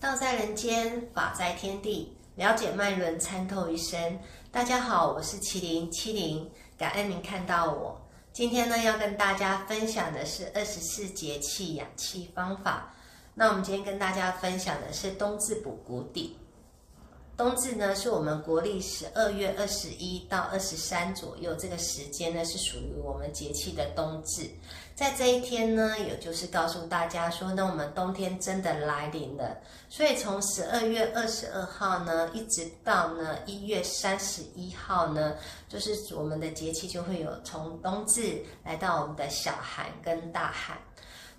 道在人间，法在天地，了解脉轮，参透一生。大家好，我是麒麟麒麟，感恩您看到我。今天呢，要跟大家分享的是二十四节气养气方法。那我们今天跟大家分享的是冬至补谷底。冬至呢，是我们国历十二月二十一到二十三左右，这个时间呢是属于我们节气的冬至。在这一天呢，也就是告诉大家说，那我们冬天真的来临了。所以从十二月二十二号呢，一直到呢一月三十一号呢，就是我们的节气就会有从冬至来到我们的小寒跟大寒。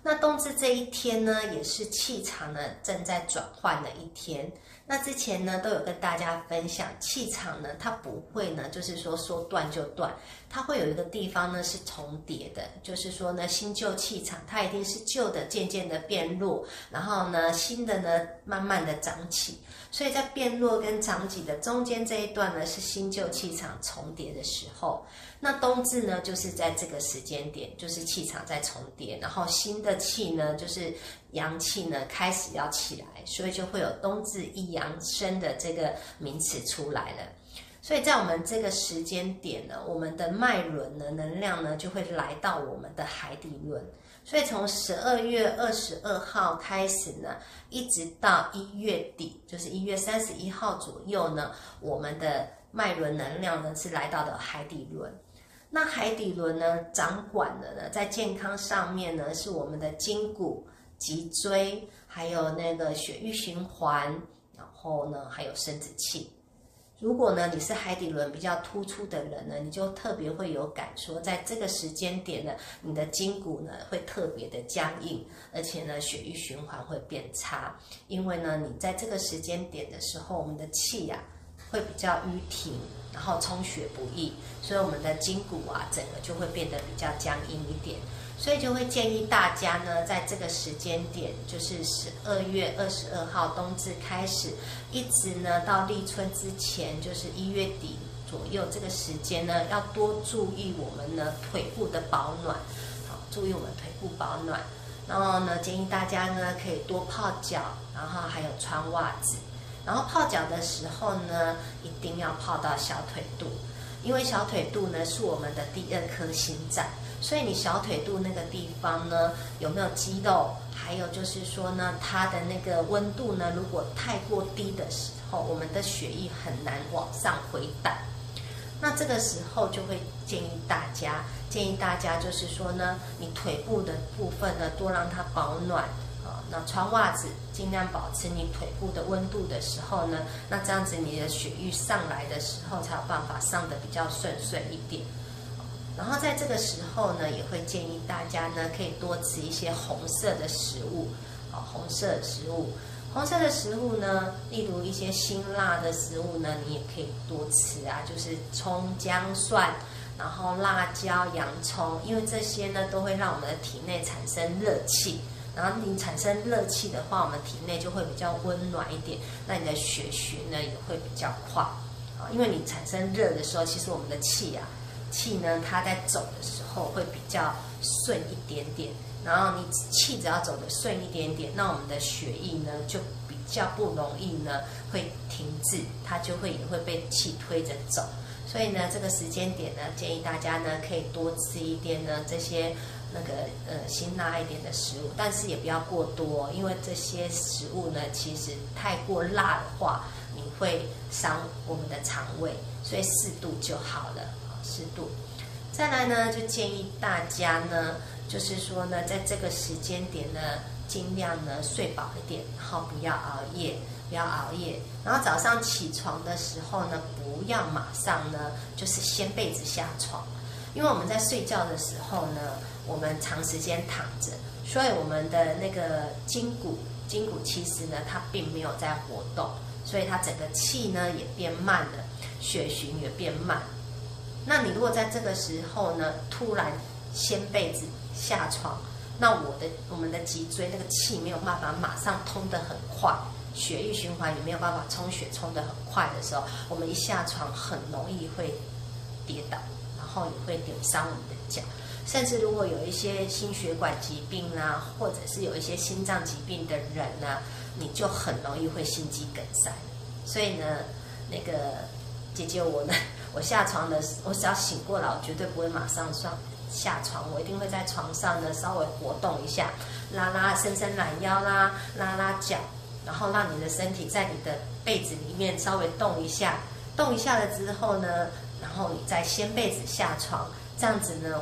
那冬至这一天呢，也是气场呢正在转换的一天。那之前呢，都有跟大家分享，气场呢，它不会呢，就是说说断就断，它会有一个地方呢是重叠的，就是说呢，新旧气场，它一定是旧的渐渐的变弱，然后呢，新的呢慢慢的长起。所以在变弱跟长起的中间这一段呢，是新旧气场重叠的时候。那冬至呢，就是在这个时间点，就是气场在重叠，然后新的气呢，就是阳气呢开始要起来，所以就会有冬至一阳生的这个名词出来了。所以在我们这个时间点呢，我们的脉轮呢能量呢就会来到我们的海底轮。所以从十二月二十二号开始呢，一直到一月底，就是一月三十一号左右呢，我们的脉轮能量呢是来到的海底轮。那海底轮呢，掌管的呢，在健康上面呢，是我们的筋骨、脊椎，还有那个血液循环，然后呢，还有生殖器。如果呢，你是海底轮比较突出的人呢，你就特别会有感说，在这个时间点呢，你的筋骨呢会特别的僵硬，而且呢，血液循环会变差，因为呢，你在这个时间点的时候，我们的气呀。会比较淤停，然后充血不易，所以我们的筋骨啊，整个就会变得比较僵硬一点。所以就会建议大家呢，在这个时间点，就是十二月二十二号冬至开始，一直呢到立春之前，就是一月底左右这个时间呢，要多注意我们呢腿部的保暖，好，注意我们腿部保暖。然后呢，建议大家呢可以多泡脚，然后还有穿袜子。然后泡脚的时候呢，一定要泡到小腿肚，因为小腿肚呢是我们的第二颗心脏，所以你小腿肚那个地方呢有没有肌肉？还有就是说呢，它的那个温度呢，如果太过低的时候，我们的血液很难往上回弹。那这个时候就会建议大家，建议大家就是说呢，你腿部的部分呢多让它保暖啊。那穿袜子，尽量保持你腿部的温度的时候呢，那这样子你的血液上来的时候才有办法上的比较顺遂一点。然后在这个时候呢，也会建议大家呢，可以多吃一些红色的食物，啊，红色食物，红色的食物呢，例如一些辛辣的食物呢，你也可以多吃啊，就是葱姜蒜，然后辣椒、洋葱，因为这些呢，都会让我们的体内产生热气。然后你产生热气的话，我们体内就会比较温暖一点，那你的血循呢也会比较快啊。因为你产生热的时候，其实我们的气啊，气呢它在走的时候会比较顺一点点。然后你气只要走的顺一点点，那我们的血液呢就比较不容易呢会停滞，它就会也会被气推着走。所以呢，这个时间点呢，建议大家呢可以多吃一点呢这些。那个呃辛辣一点的食物，但是也不要过多，因为这些食物呢，其实太过辣的话，你会伤我们的肠胃，所以适度就好了湿，度。再来呢，就建议大家呢，就是说呢，在这个时间点呢，尽量呢睡饱一点，然后不要熬夜，不要熬夜，然后早上起床的时候呢，不要马上呢，就是掀被子下床。因为我们在睡觉的时候呢，我们长时间躺着，所以我们的那个筋骨，筋骨其实呢，它并没有在活动，所以它整个气呢也变慢了，血循也变慢。那你如果在这个时候呢，突然掀被子下床，那我的我们的脊椎那个气没有办法马上通得很快，血液循环也没有办法充血充得很快的时候，我们一下床很容易会跌倒。然后也会扭伤我们的脚，甚至如果有一些心血管疾病啊，或者是有一些心脏疾病的人呢，你就很容易会心肌梗塞。所以呢，那个姐姐我呢，我下床的，我只要醒过来，我绝对不会马上上下床，我一定会在床上呢稍微活动一下，拉拉伸伸懒腰啦，拉拉脚，然后让你的身体在你的被子里面稍微动一下，动一下了之后呢，然后你再掀被子下床，这样子呢。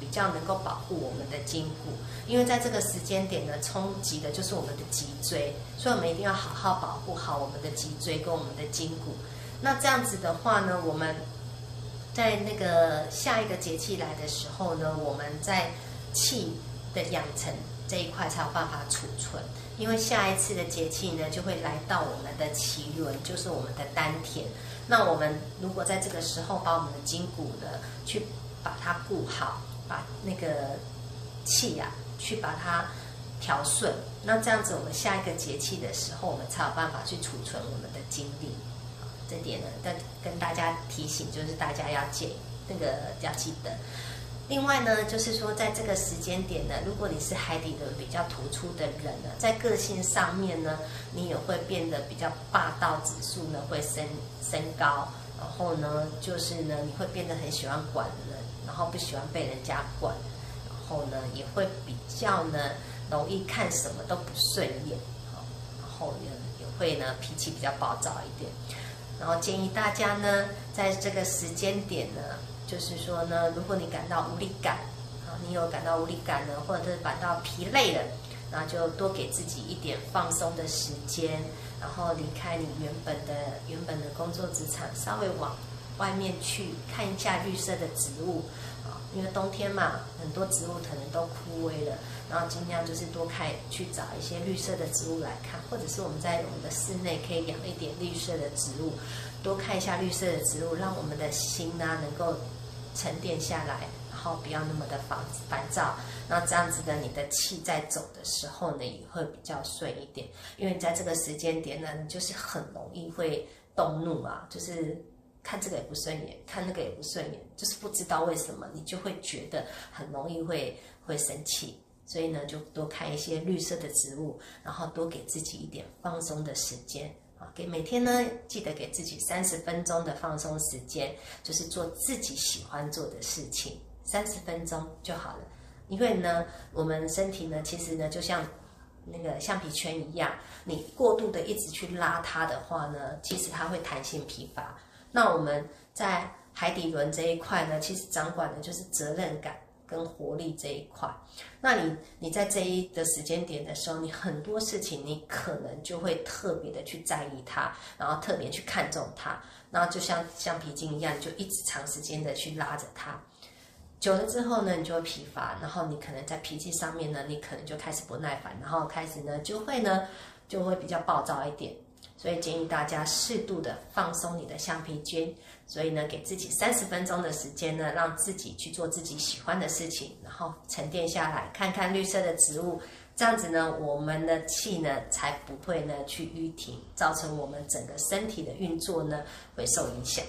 比较能够保护我们的筋骨，因为在这个时间点呢，冲击的就是我们的脊椎，所以我们一定要好好保护好我们的脊椎跟我们的筋骨。那这样子的话呢，我们在那个下一个节气来的时候呢，我们在气的养成这一块才有办法储存，因为下一次的节气呢，就会来到我们的脐轮，就是我们的丹田。那我们如果在这个时候把我们的筋骨呢，去把它固好。把那个气呀，去把它调顺，那这样子，我们下一个节气的时候，我们才有办法去储存我们的精力。这点呢，跟跟大家提醒，就是大家要记那个要记得。另外呢，就是说，在这个时间点呢，如果你是海底轮比较突出的人呢，在个性上面呢，你也会变得比较霸道，指数呢会升升高，然后呢，就是呢，你会变得很喜欢管人。然后不喜欢被人家管，然后呢也会比较呢容易看什么都不顺眼，然后呢也会呢脾气比较暴躁一点。然后建议大家呢在这个时间点呢，就是说呢，如果你感到无力感啊，你有感到无力感呢，或者是感到疲累了，那就多给自己一点放松的时间，然后离开你原本的原本的工作职场，稍微往。外面去看一下绿色的植物啊，因为冬天嘛，很多植物可能都枯萎了，然后尽量就是多看去找一些绿色的植物来看，或者是我们在我们的室内可以养一点绿色的植物，多看一下绿色的植物，让我们的心呢能够沉淀下来，然后不要那么的烦烦躁，那这样子的你的气在走的时候呢也会比较顺一点，因为在这个时间点呢，你就是很容易会动怒啊，就是。看这个也不顺眼，看那个也不顺眼，就是不知道为什么，你就会觉得很容易会会生气。所以呢，就多看一些绿色的植物，然后多给自己一点放松的时间啊。给每天呢，记得给自己三十分钟的放松时间，就是做自己喜欢做的事情，三十分钟就好了。因为呢，我们身体呢，其实呢，就像那个橡皮圈一样，你过度的一直去拉它的话呢，其实它会弹性疲乏。那我们在海底轮这一块呢，其实掌管的就是责任感跟活力这一块。那你你在这一的时间点的时候，你很多事情你可能就会特别的去在意它，然后特别去看重它，然后就像橡皮筋一样，就一直长时间的去拉着它。久了之后呢，你就会疲乏，然后你可能在脾气上面呢，你可能就开始不耐烦，然后开始呢就会呢就会比较暴躁一点。所以建议大家适度的放松你的橡皮筋，所以呢，给自己三十分钟的时间呢，让自己去做自己喜欢的事情，然后沉淀下来，看看绿色的植物，这样子呢，我们的气呢才不会呢去淤停，造成我们整个身体的运作呢会受影响。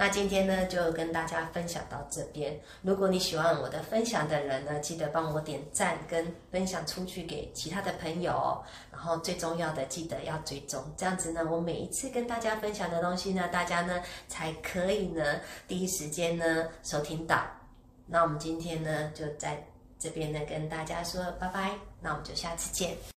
那今天呢，就跟大家分享到这边。如果你喜欢我的分享的人呢，记得帮我点赞跟分享出去给其他的朋友。然后最重要的，记得要追踪，这样子呢，我每一次跟大家分享的东西呢，大家呢才可以呢第一时间呢收听到。那我们今天呢，就在这边呢跟大家说拜拜。那我们就下次见。